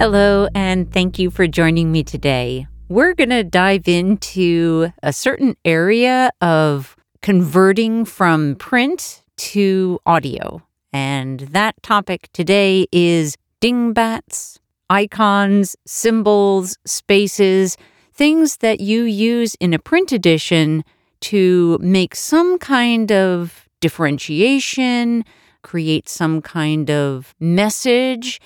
Hello, and thank you for joining me today. We're going to dive into a certain area of converting from print to audio. And that topic today is dingbats, icons, symbols, spaces, things that you use in a print edition to make some kind of differentiation, create some kind of message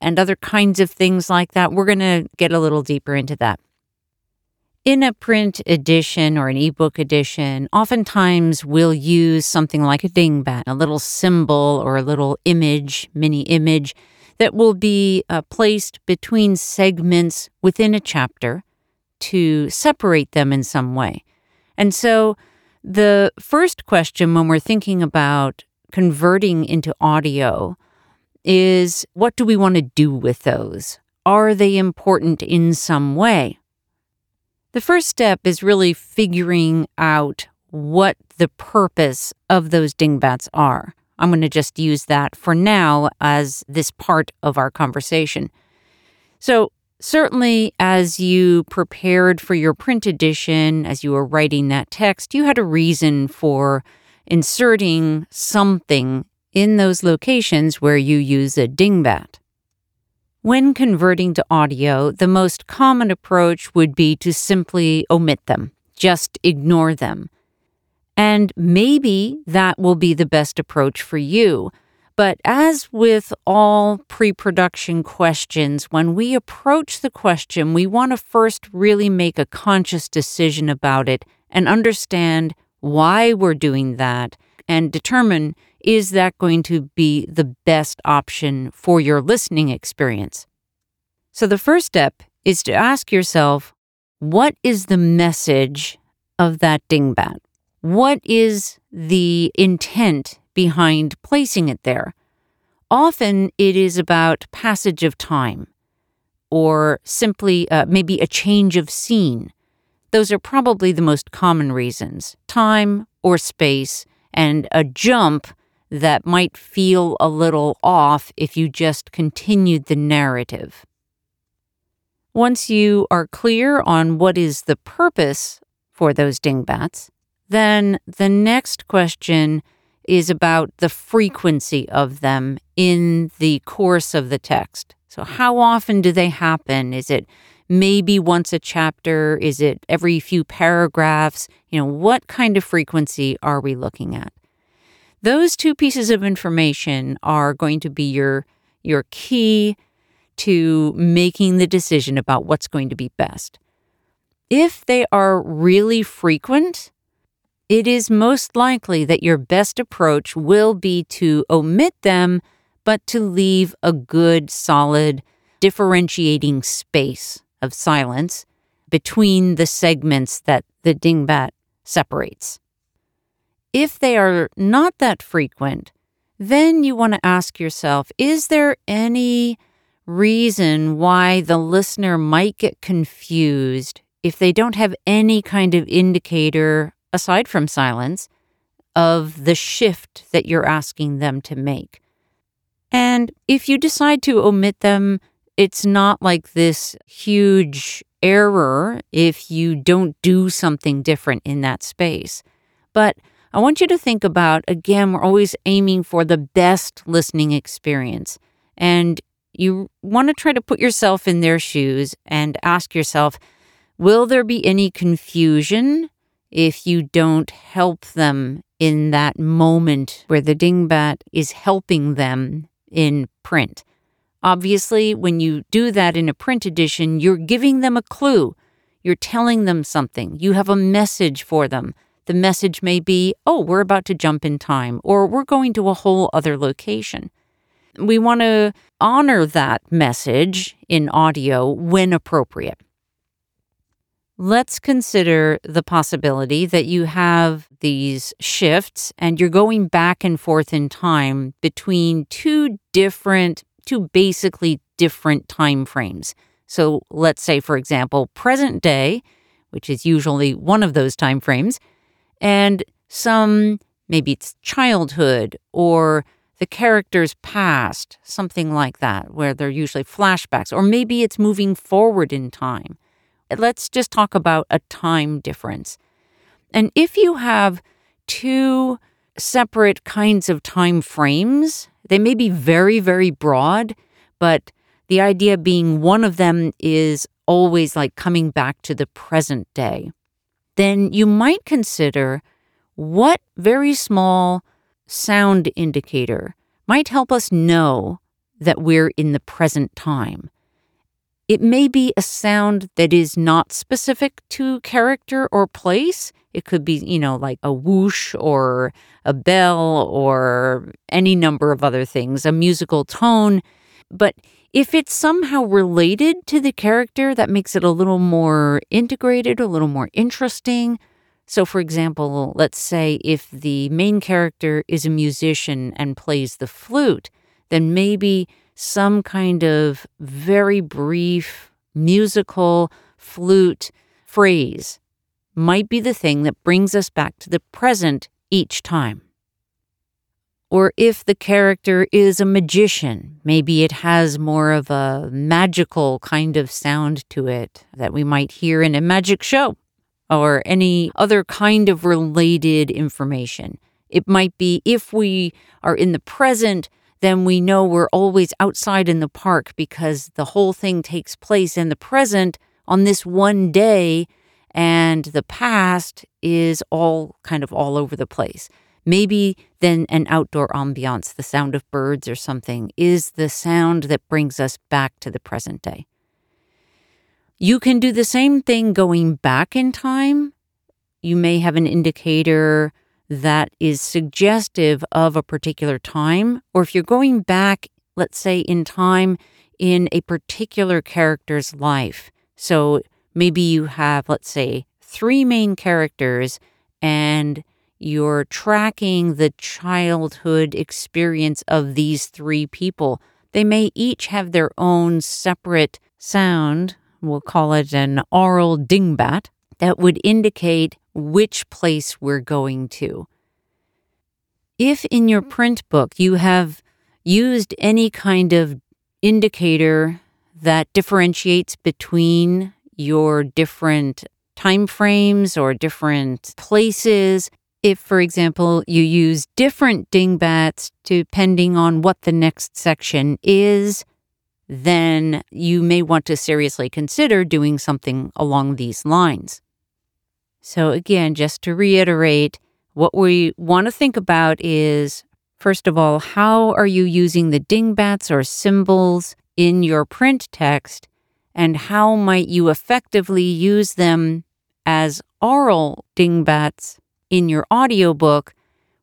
and other kinds of things like that. We're going to get a little deeper into that. In a print edition or an ebook edition, oftentimes we'll use something like a dingbat, a little symbol or a little image, mini image, that will be uh, placed between segments within a chapter to separate them in some way. And so the first question when we're thinking about converting into audio is what do we want to do with those? Are they important in some way? The first step is really figuring out what the purpose of those dingbats are. I'm going to just use that for now as this part of our conversation. So, certainly, as you prepared for your print edition, as you were writing that text, you had a reason for inserting something in those locations where you use a dingbat. When converting to audio, the most common approach would be to simply omit them, just ignore them. And maybe that will be the best approach for you. But as with all pre production questions, when we approach the question, we want to first really make a conscious decision about it and understand why we're doing that and determine is that going to be the best option for your listening experience? So, the first step is to ask yourself what is the message of that dingbat? What is the intent behind placing it there? Often it is about passage of time or simply uh, maybe a change of scene. Those are probably the most common reasons time or space, and a jump that might feel a little off if you just continued the narrative. Once you are clear on what is the purpose for those dingbats, then the next question is about the frequency of them in the course of the text. So, how often do they happen? Is it maybe once a chapter? Is it every few paragraphs? You know, what kind of frequency are we looking at? Those two pieces of information are going to be your your key to making the decision about what's going to be best. If they are really frequent, it is most likely that your best approach will be to omit them, but to leave a good, solid, differentiating space of silence between the segments that the dingbat separates. If they are not that frequent, then you want to ask yourself is there any reason why the listener might get confused if they don't have any kind of indicator, aside from silence, of the shift that you're asking them to make? And if you decide to omit them, it's not like this huge error if you don't do something different in that space. But I want you to think about again, we're always aiming for the best listening experience. And You want to try to put yourself in their shoes and ask yourself will there be any confusion if you don't help them in that moment where the dingbat is helping them in print? Obviously, when you do that in a print edition, you're giving them a clue. You're telling them something. You have a message for them. The message may be, oh, we're about to jump in time, or we're going to a whole other location. We want to honor that message in audio when appropriate. Let's consider the possibility that you have these shifts and you're going back and forth in time between two different, two basically different time frames. So let's say, for example, present day, which is usually one of those time frames, and some maybe it's childhood or the character's past, something like that, where they're usually flashbacks, or maybe it's moving forward in time. Let's just talk about a time difference. And if you have two separate kinds of time frames, they may be very, very broad, but the idea being one of them is always like coming back to the present day. Then you might consider what very small sound indicator might help us know that we're in the present time. It may be a sound that is not specific to character or place. It could be, you know, like a whoosh or a bell or any number of other things, a musical tone. But if it's somehow related to the character, that makes it a little more integrated, a little more interesting. So, for example, let's say if the main character is a musician and plays the flute, then maybe some kind of very brief musical flute phrase might be the thing that brings us back to the present each time. Or if the character is a magician, maybe it has more of a magical kind of sound to it that we might hear in a magic show or any other kind of related information. It might be if we are in the present, then we know we're always outside in the park because the whole thing takes place in the present on this one day, and the past is all kind of all over the place. Maybe then an outdoor ambiance, the sound of birds or something, is the sound that brings us back to the present day. You can do the same thing going back in time. You may have an indicator that is suggestive of a particular time, or if you're going back, let's say, in time in a particular character's life. So maybe you have, let's say, three main characters and you're tracking the childhood experience of these three people. They may each have their own separate sound we'll call it an aural dingbat, that would indicate which place we're going to. If in your mm-hmm. print book you have used any kind of indicator that differentiates between your different time frames or different places, if, for example, you use different dingbats depending on what the next section is, then you may want to seriously consider doing something along these lines. So, again, just to reiterate, what we want to think about is first of all, how are you using the dingbats or symbols in your print text, and how might you effectively use them as aural dingbats in your audiobook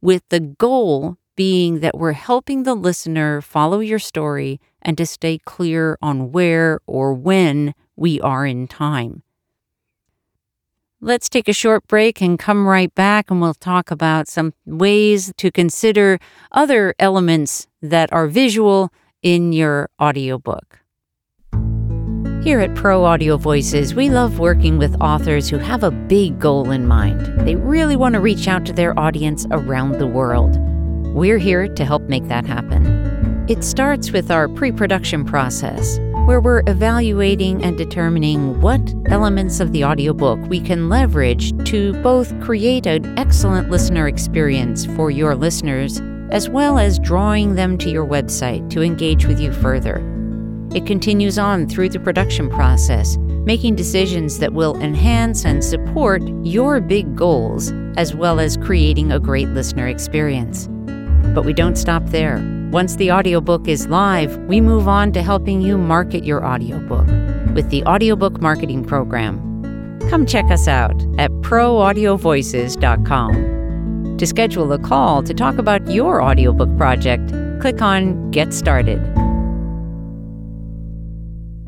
with the goal being that we're helping the listener follow your story and to stay clear on where or when we are in time. Let's take a short break and come right back, and we'll talk about some ways to consider other elements that are visual in your audiobook. Here at Pro Audio Voices, we love working with authors who have a big goal in mind. They really want to reach out to their audience around the world. We're here to help make that happen. It starts with our pre production process, where we're evaluating and determining what elements of the audiobook we can leverage to both create an excellent listener experience for your listeners, as well as drawing them to your website to engage with you further. It continues on through the production process, making decisions that will enhance and support your big goals, as well as creating a great listener experience. But we don't stop there. Once the audiobook is live, we move on to helping you market your audiobook with the Audiobook Marketing Program. Come check us out at proaudiovoices.com. To schedule a call to talk about your audiobook project, click on Get Started.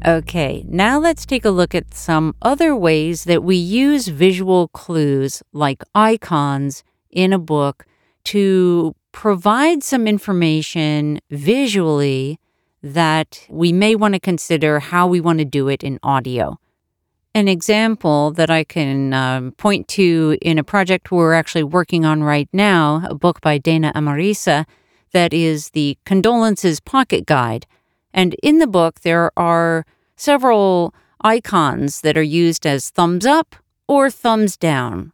Okay, now let's take a look at some other ways that we use visual clues like icons in a book to provide some information visually that we may want to consider how we want to do it in audio. An example that I can um, point to in a project we're actually working on right now, a book by Dana Amarisa, that is the Condolences Pocket Guide. And in the book, there are several icons that are used as thumbs up or thumbs down.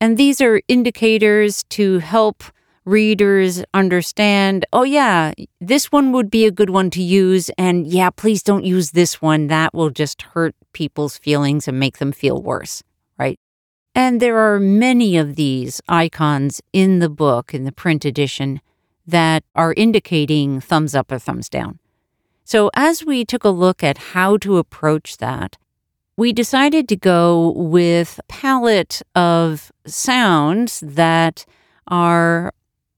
And these are indicators to help readers understand oh, yeah, this one would be a good one to use. And yeah, please don't use this one. That will just hurt people's feelings and make them feel worse, right? And there are many of these icons in the book, in the print edition, that are indicating thumbs up or thumbs down. So, as we took a look at how to approach that, we decided to go with a palette of sounds that are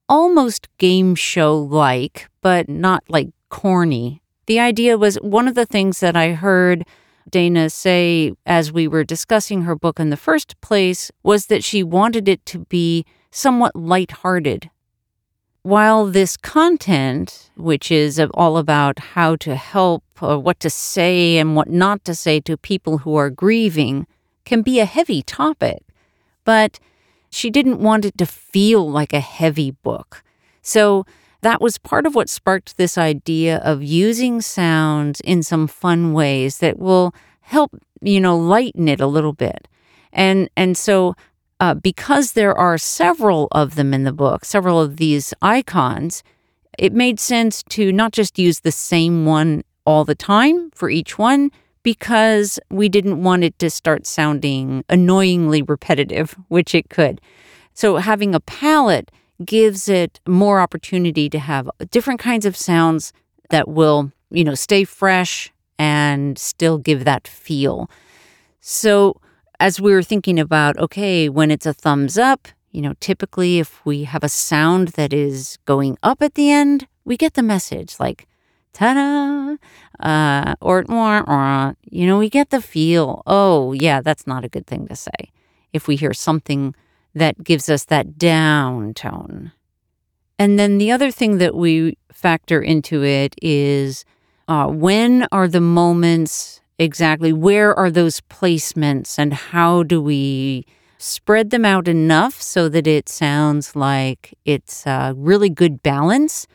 almost game show like, but not like corny. The idea was one of the things that I heard Dana say as we were discussing her book in the first place was that she wanted it to be somewhat lighthearted while this content, which is all about how to help or what to say and what not to say to people who are grieving, can be a heavy topic, but she didn't want it to feel like a heavy book. So that was part of what sparked this idea of using sounds in some fun ways that will help, you know, lighten it a little bit. And and so uh, because there are several of them in the book, several of these icons, it made sense to not just use the same one all the time for each one, because we didn't want it to start sounding annoyingly repetitive, which it could. So having a palette gives it more opportunity to have different kinds of sounds that will, you know, stay fresh and still give that feel. So as we were thinking about, okay, when it's a thumbs up, you know, typically if we have a sound that is going up at the end, we get the message like, ta da, uh, or, or, or, you know, we get the feel, oh, yeah, that's not a good thing to say. If we hear something that gives us that down tone. And then the other thing that we factor into it is uh, when are the moments exactly. Where are those placements and how do we spread them out enough so that it sounds like it's a really good balance?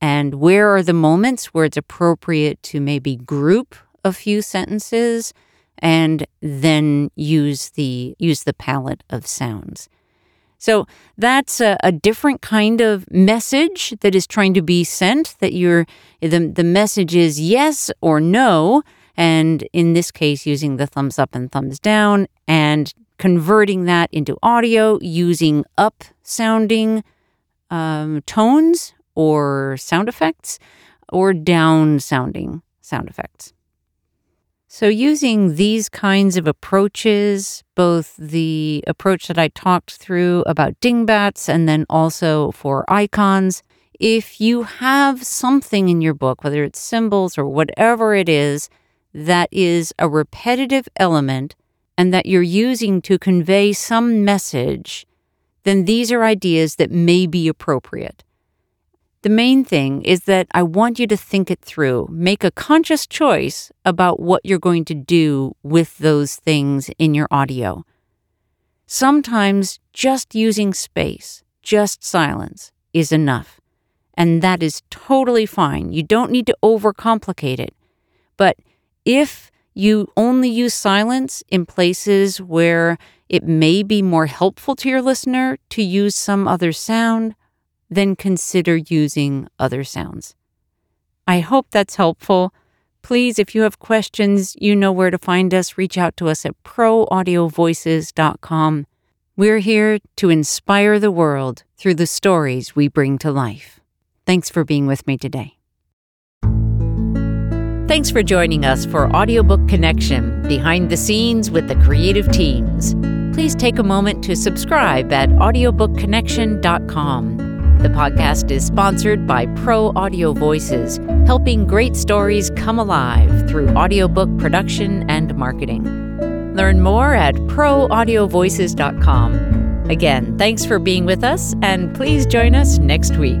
And where are the moments where it's appropriate to maybe group a few sentences and then use the use the palette of sounds? So that's a, a, different kind of message that is trying to be sent that you're the, the message is yes or no and in this case, using the thumbs up and thumbs down and converting that into audio using up sounding um, tones or sound effects or down sounding sound effects. So, using these kinds of approaches, both the approach that I talked through about dingbats and then also for icons, if you have something in your book, whether it's symbols or whatever it is, that is a repetitive element and that you're using to convey some message, then these are ideas that may be appropriate. The main thing is that I want you to think it through, make a conscious choice about what you're going to do with those things in your audio. Sometimes just using space, just silence, is enough. And that is totally fine. You don't need to overcomplicate it. But if you only use silence in places where it may be more helpful to your listener to use some other sound, then consider using other sounds. I hope that's helpful. Please, if you have questions, you know where to find us. Reach out to us at proaudiovoices.com. We're here to inspire the world through the stories we bring to life. Thanks for being with me today. Thanks for joining us for Audiobook Connection Behind the Scenes with the Creative Teams. Please take a moment to subscribe at audiobookconnection.com. The podcast is sponsored by Pro Audio Voices, helping great stories come alive through audiobook production and marketing. Learn more at proaudiovoices.com. Again, thanks for being with us, and please join us next week.